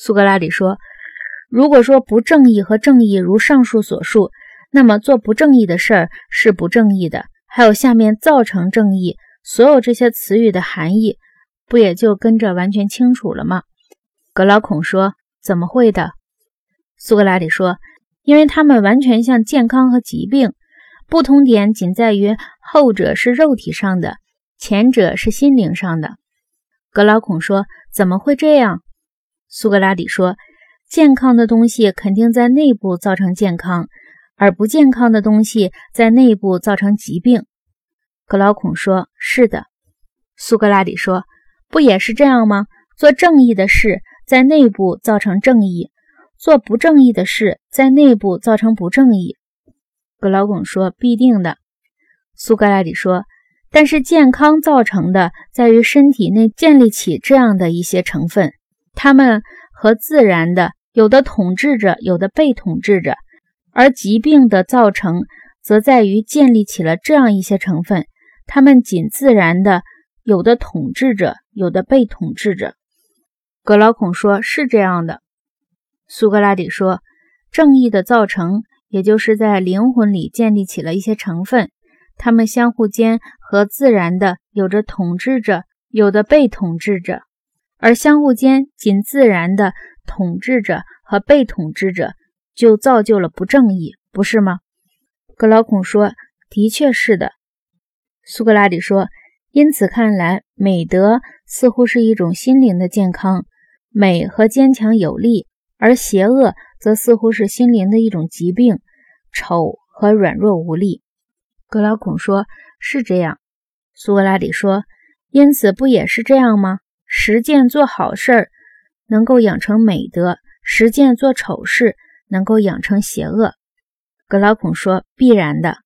苏格拉底说：“如果说不正义和正义如上述所述，那么做不正义的事儿是不正义的。还有下面造成正义，所有这些词语的含义，不也就跟着完全清楚了吗？”格劳孔说：“怎么会的？”苏格拉底说：“因为他们完全像健康和疾病，不同点仅在于后者是肉体上的，前者是心灵上的。”格劳孔说：“怎么会这样？”苏格拉底说：“健康的东西肯定在内部造成健康，而不健康的东西在内部造成疾病。”格劳孔说：“是的。”苏格拉底说：“不也是这样吗？做正义的事在内部造成正义，做不正义的事在内部造成不正义。”格劳孔说：“必定的。”苏格拉底说：“但是健康造成的在于身体内建立起这样的一些成分。”他们和自然的有的统治着，有的被统治着，而疾病的造成则在于建立起了这样一些成分。他们仅自然的有的统治着，有的被统治着。格劳孔说：“是这样的。”苏格拉底说：“正义的造成，也就是在灵魂里建立起了一些成分，他们相互间和自然的有着统治着，有的被统治着。”而相互间仅自然的统治者和被统治者，就造就了不正义，不是吗？格劳孔说：“的确是的。”苏格拉底说：“因此看来，美德似乎是一种心灵的健康，美和坚强有力；而邪恶则似乎是心灵的一种疾病，丑和软弱无力。”格劳孔说：“是这样。”苏格拉底说：“因此不也是这样吗？”实践做好事儿，能够养成美德；实践做丑事，能够养成邪恶。格劳孔说：“必然的。”